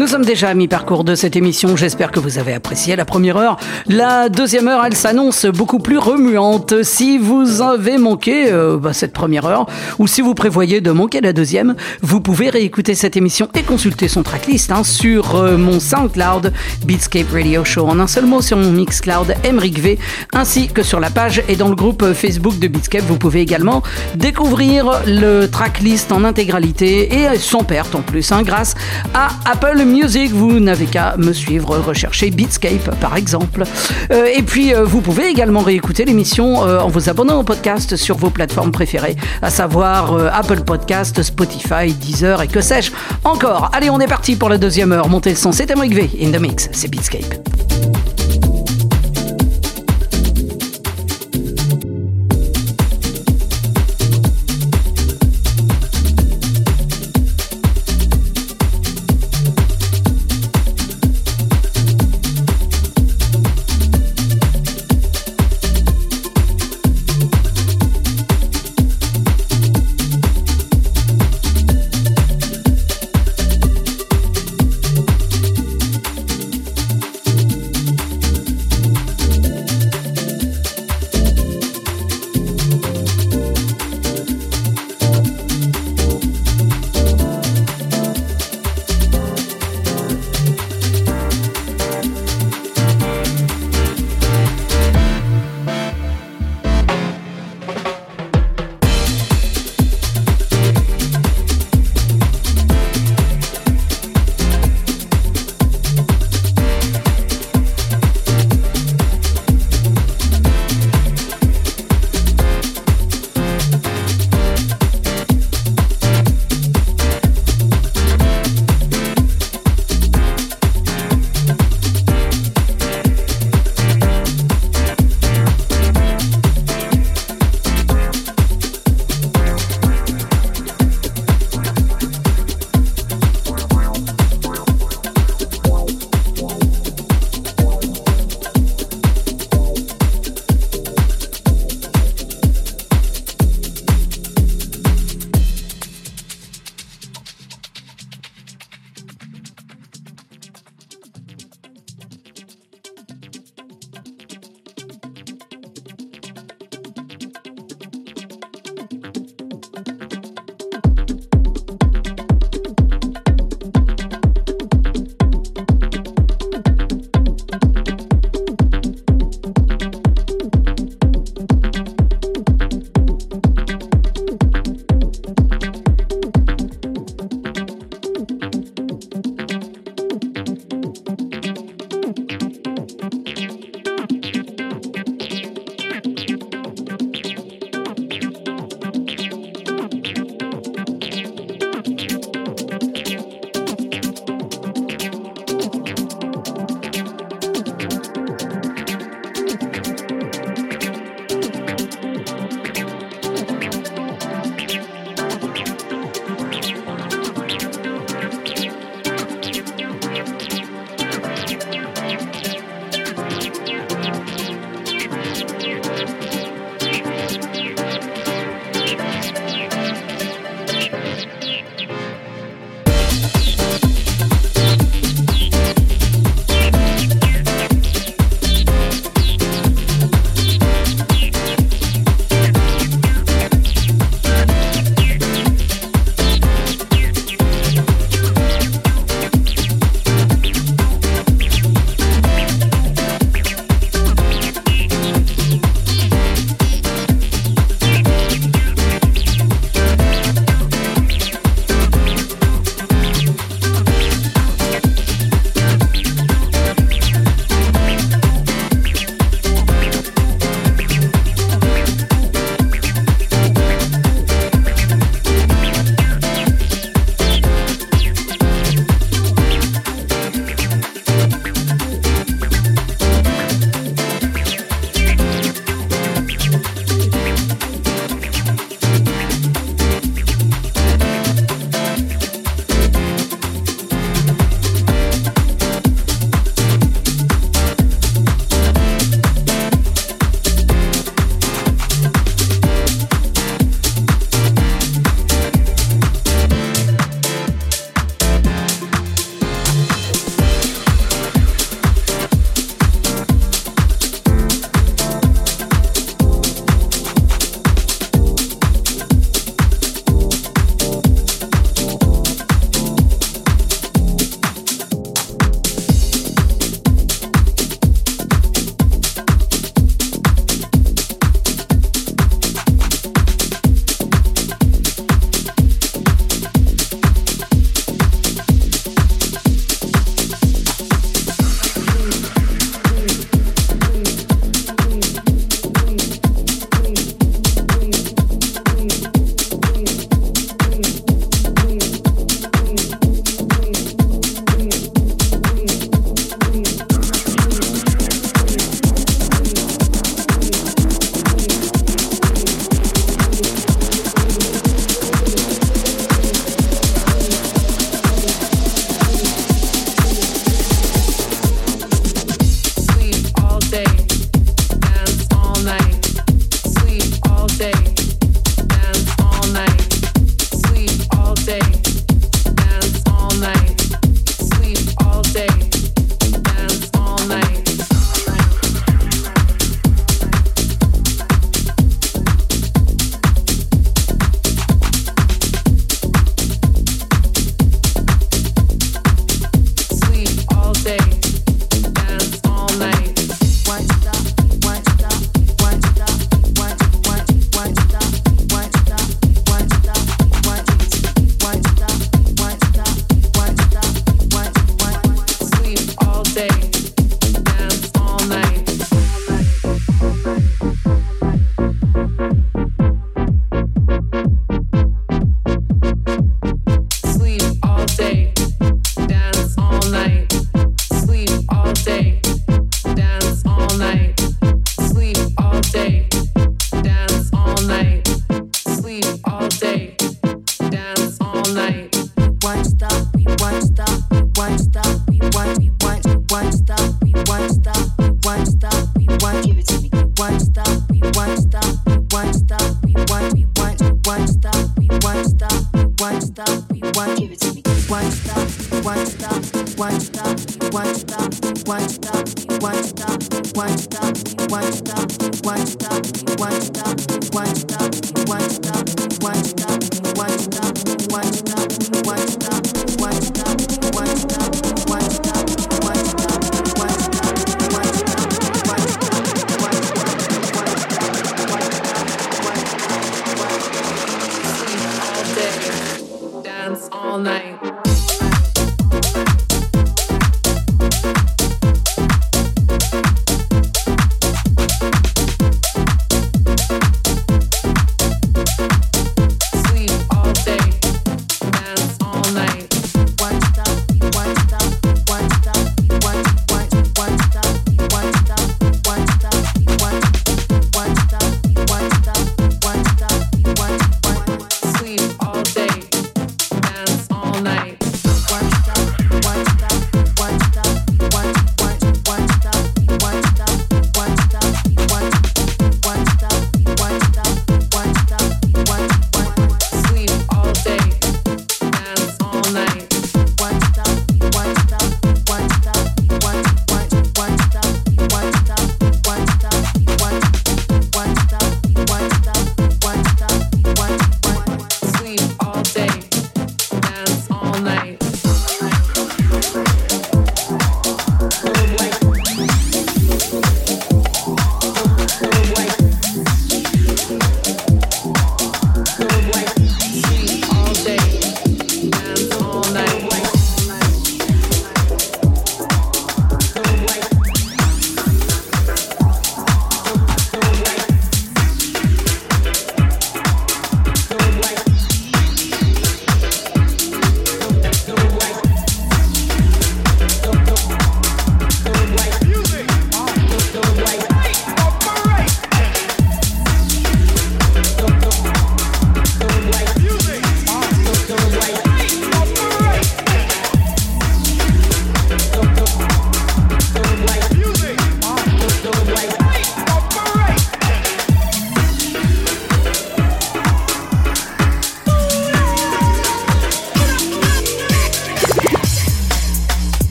Nous sommes déjà à mi-parcours de cette émission. J'espère que vous avez apprécié la première heure. La deuxième heure, elle s'annonce beaucoup plus remuante. Si vous avez manqué euh, bah, cette première heure, ou si vous prévoyez de manquer la deuxième, vous pouvez réécouter cette émission et consulter son tracklist hein, sur euh, mon SoundCloud Beatscape Radio Show. En un seul mot sur mon Mixcloud Emric V, ainsi que sur la page et dans le groupe Facebook de Beatscape. Vous pouvez également découvrir le tracklist en intégralité et sans perte en plus, hein, grâce à Apple Music. Vous n'avez qu'à me suivre, rechercher Beatscape par exemple. Euh, et puis euh, vous pouvez également réécouter l'émission euh, en vous abonnant au podcast sur vos plateformes préférées, à savoir Apple Podcast, Spotify, Deezer et que sais-je encore. Allez, on est parti pour la deuxième heure. Montez le son, c'est Emric V in the mix, c'est Beatscape.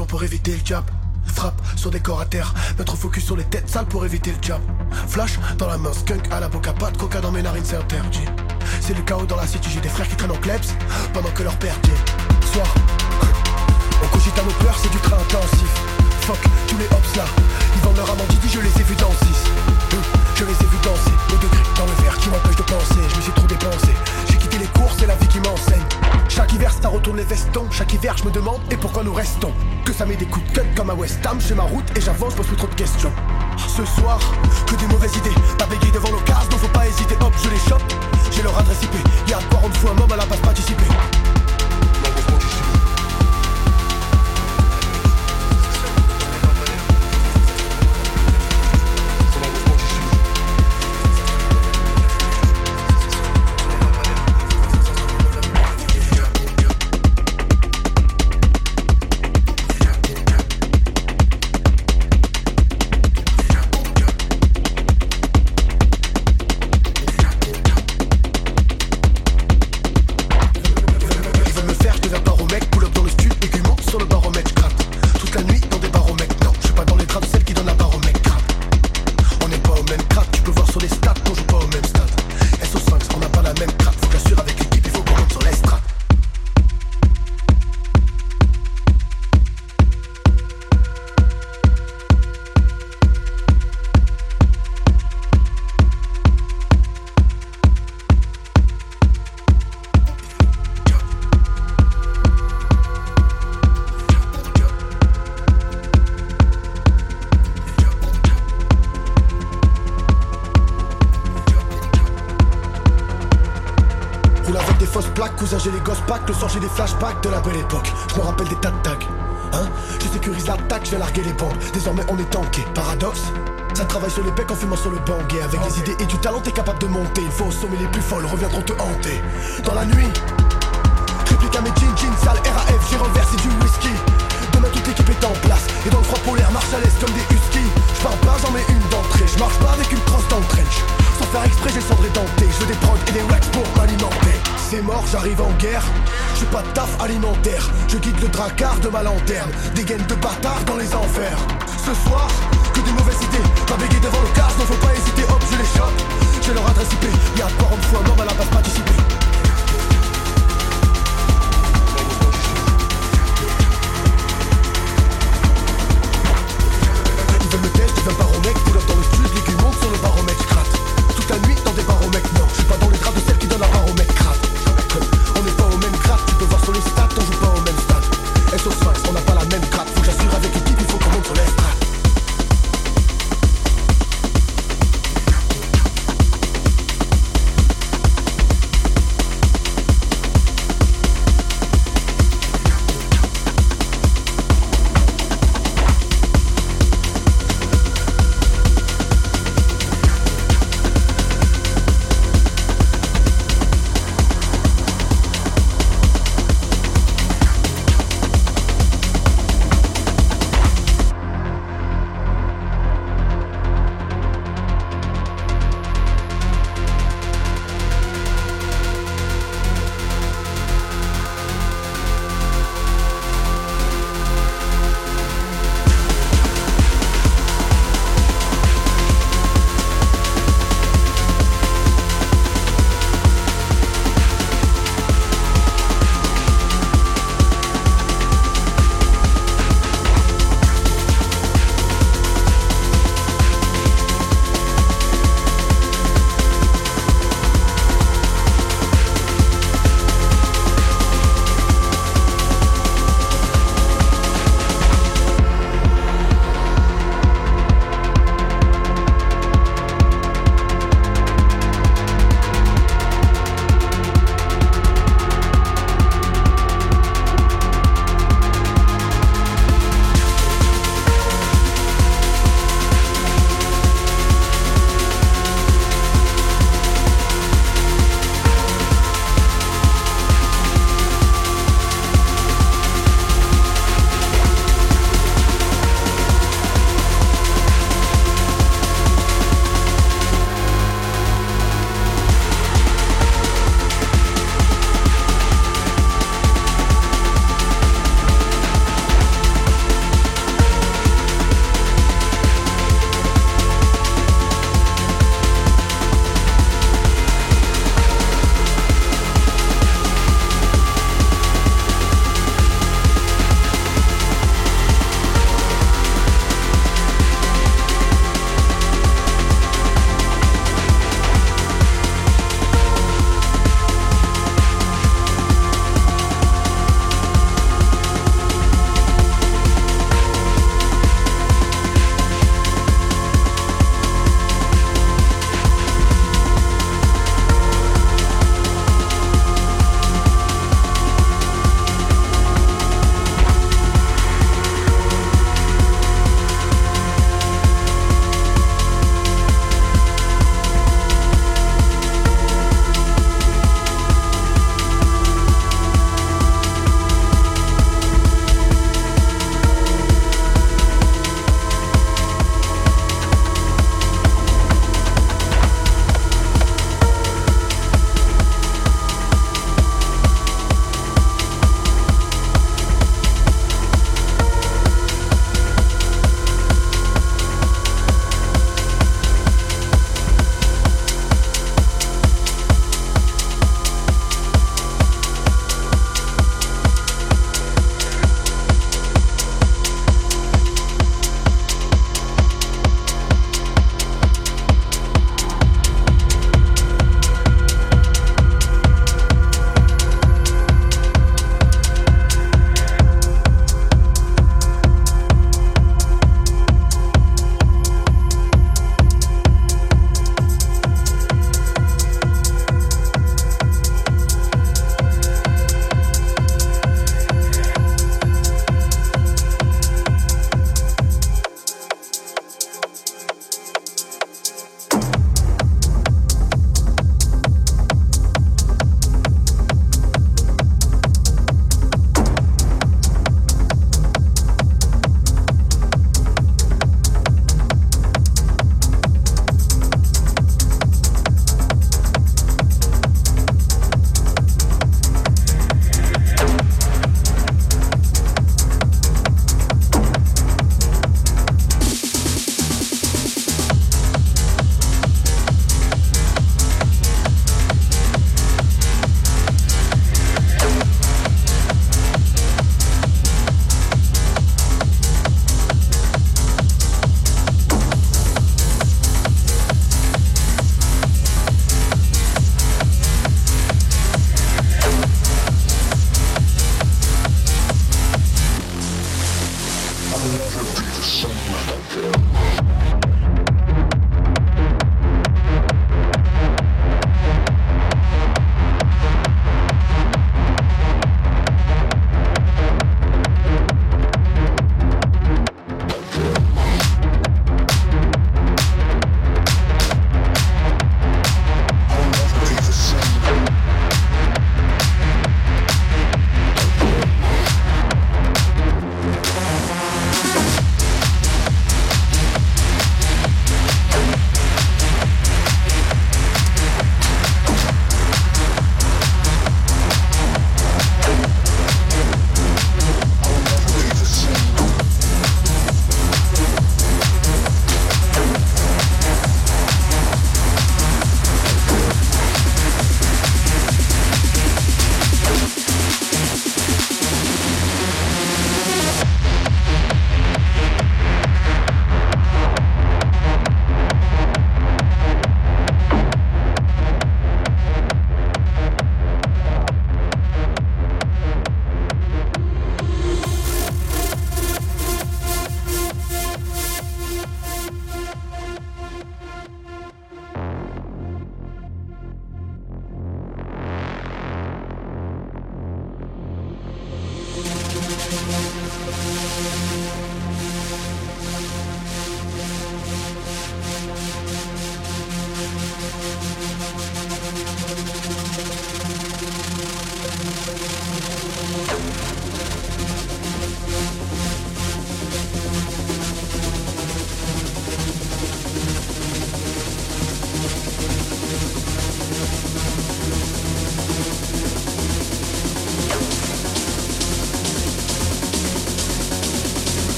Pour éviter le jab. Frappe sur des corps à terre, mettre focus sur les têtes sales pour éviter le jab. Flash dans la main, skunk à la boca, pas de coca dans mes narines, c'est interdit. C'est le chaos dans la city, j'ai des frères qui traînent en klebs pendant que leur père dit Soir, on cogite à nos peurs, c'est du train intensif. Fuck tous les hops là, ils vendent leur amant je les ai vus dans 6. Je les ai vus danser, le degré dans le verre qui m'empêche de penser, je me suis trop dépensé. J'ai quitté les cours, c'est la vie qui m'enseigne. Chaque hiver, ça retourne les vestons. Chaque hiver, je me demande et pourquoi nous restons? Ça met des coups de cut comme à West Ham. Je ma route et j'avance, je pose plus trop de questions. Ce soir, que des mauvaises idées. Pas bégayer devant l'occasion, donc faut pas hésiter. Hop, je les chope. J'ai leur adresse IP. Y'a de quoi rendre fou un homme à la base participer. Plus folles reviendront te hanter. Dans la nuit Réplique à mes jeans, jeans sales, RAF, j'ai renversé du whisky. Demain toute l'équipe est en place. Et dans le froid polaire marche à l'aise comme des huskies. Je pars pas, j'en mets une d'entrée. Je marche pas avec une crosse dans le trench. Sans faire exprès j'ai cendré denté Je veux des prods et des wax pour m'alimenter. C'est mort, j'arrive en guerre. Je pas de taf alimentaire. Je guide le dracard de ma lanterne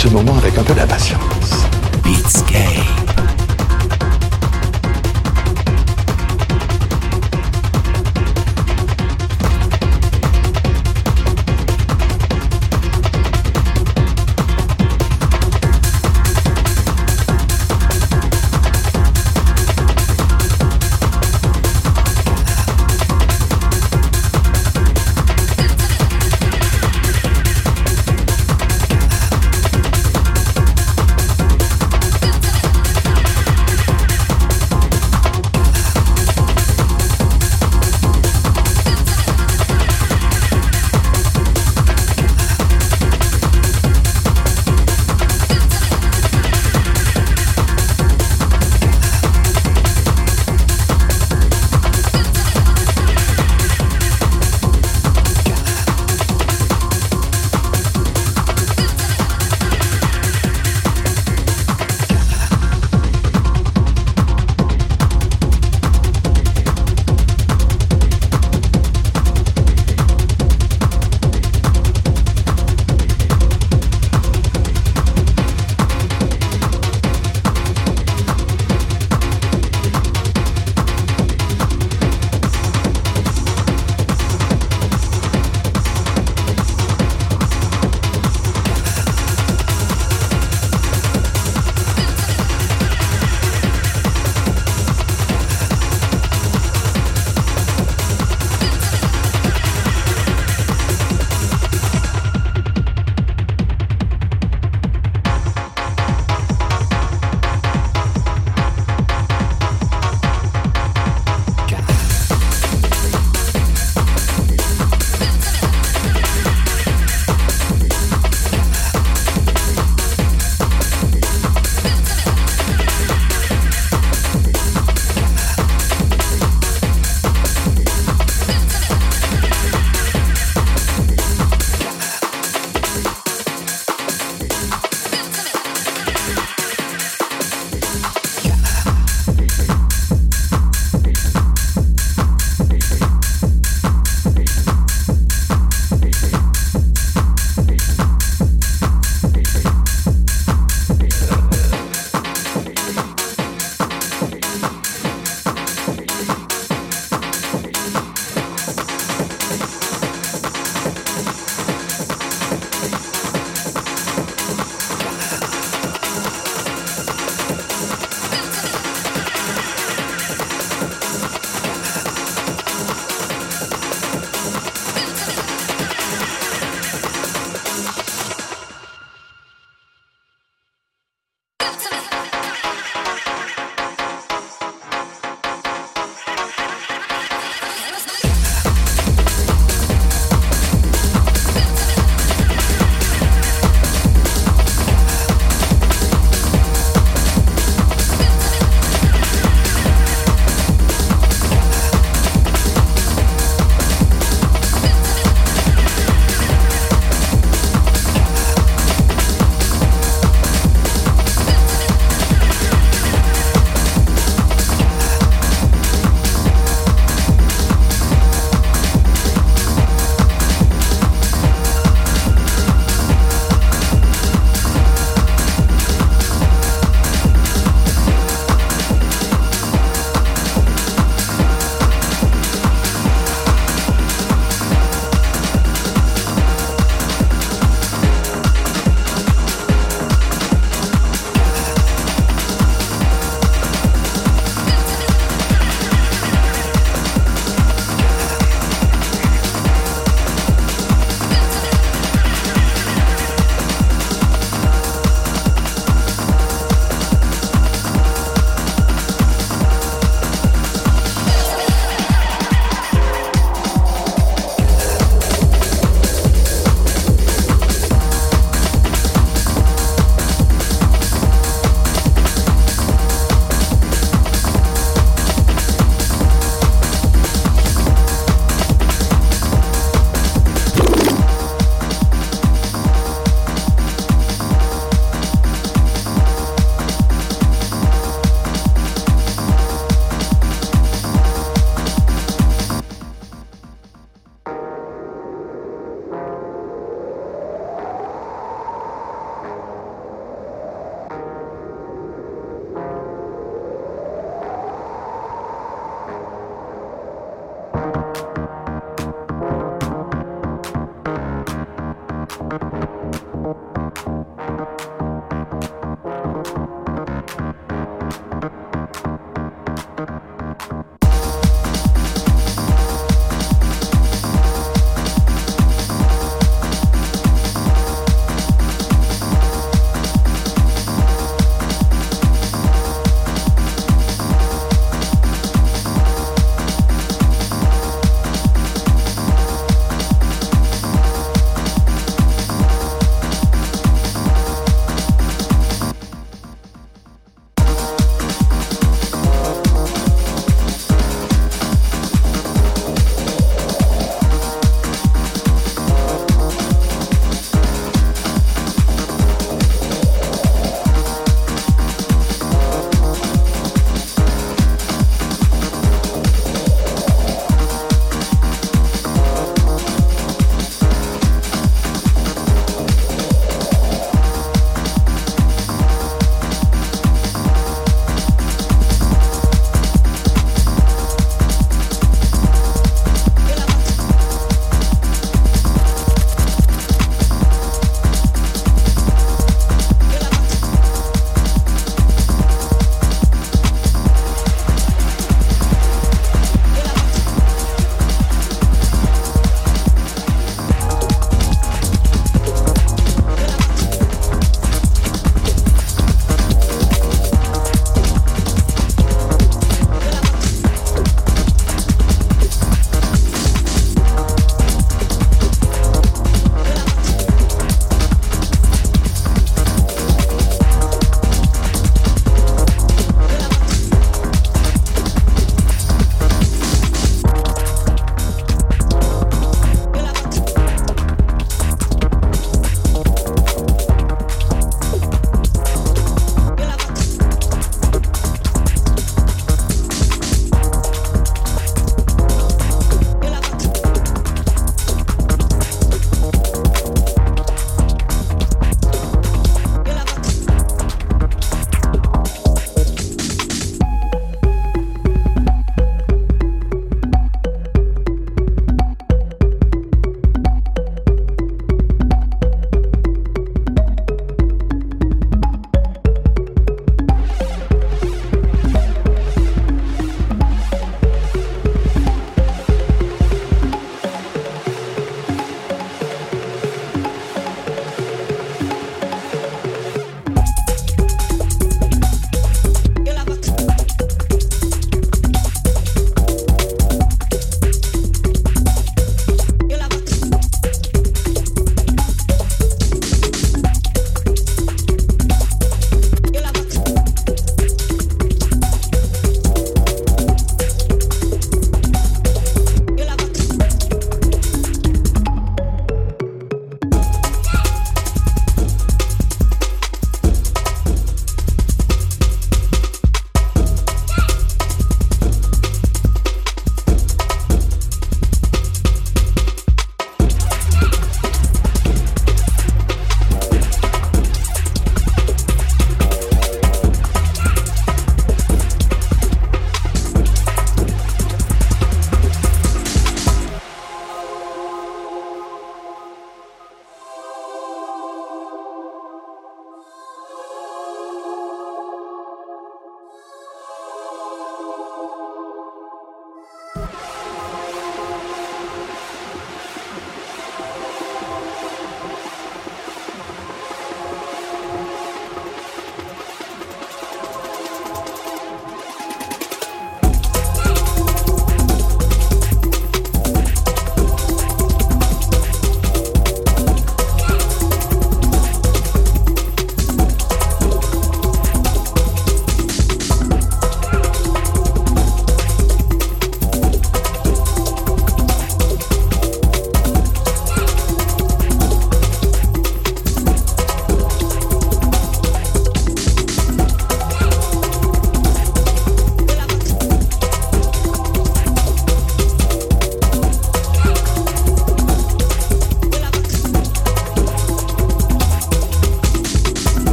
Ce moment avec un peu d'impatience. Beatscape.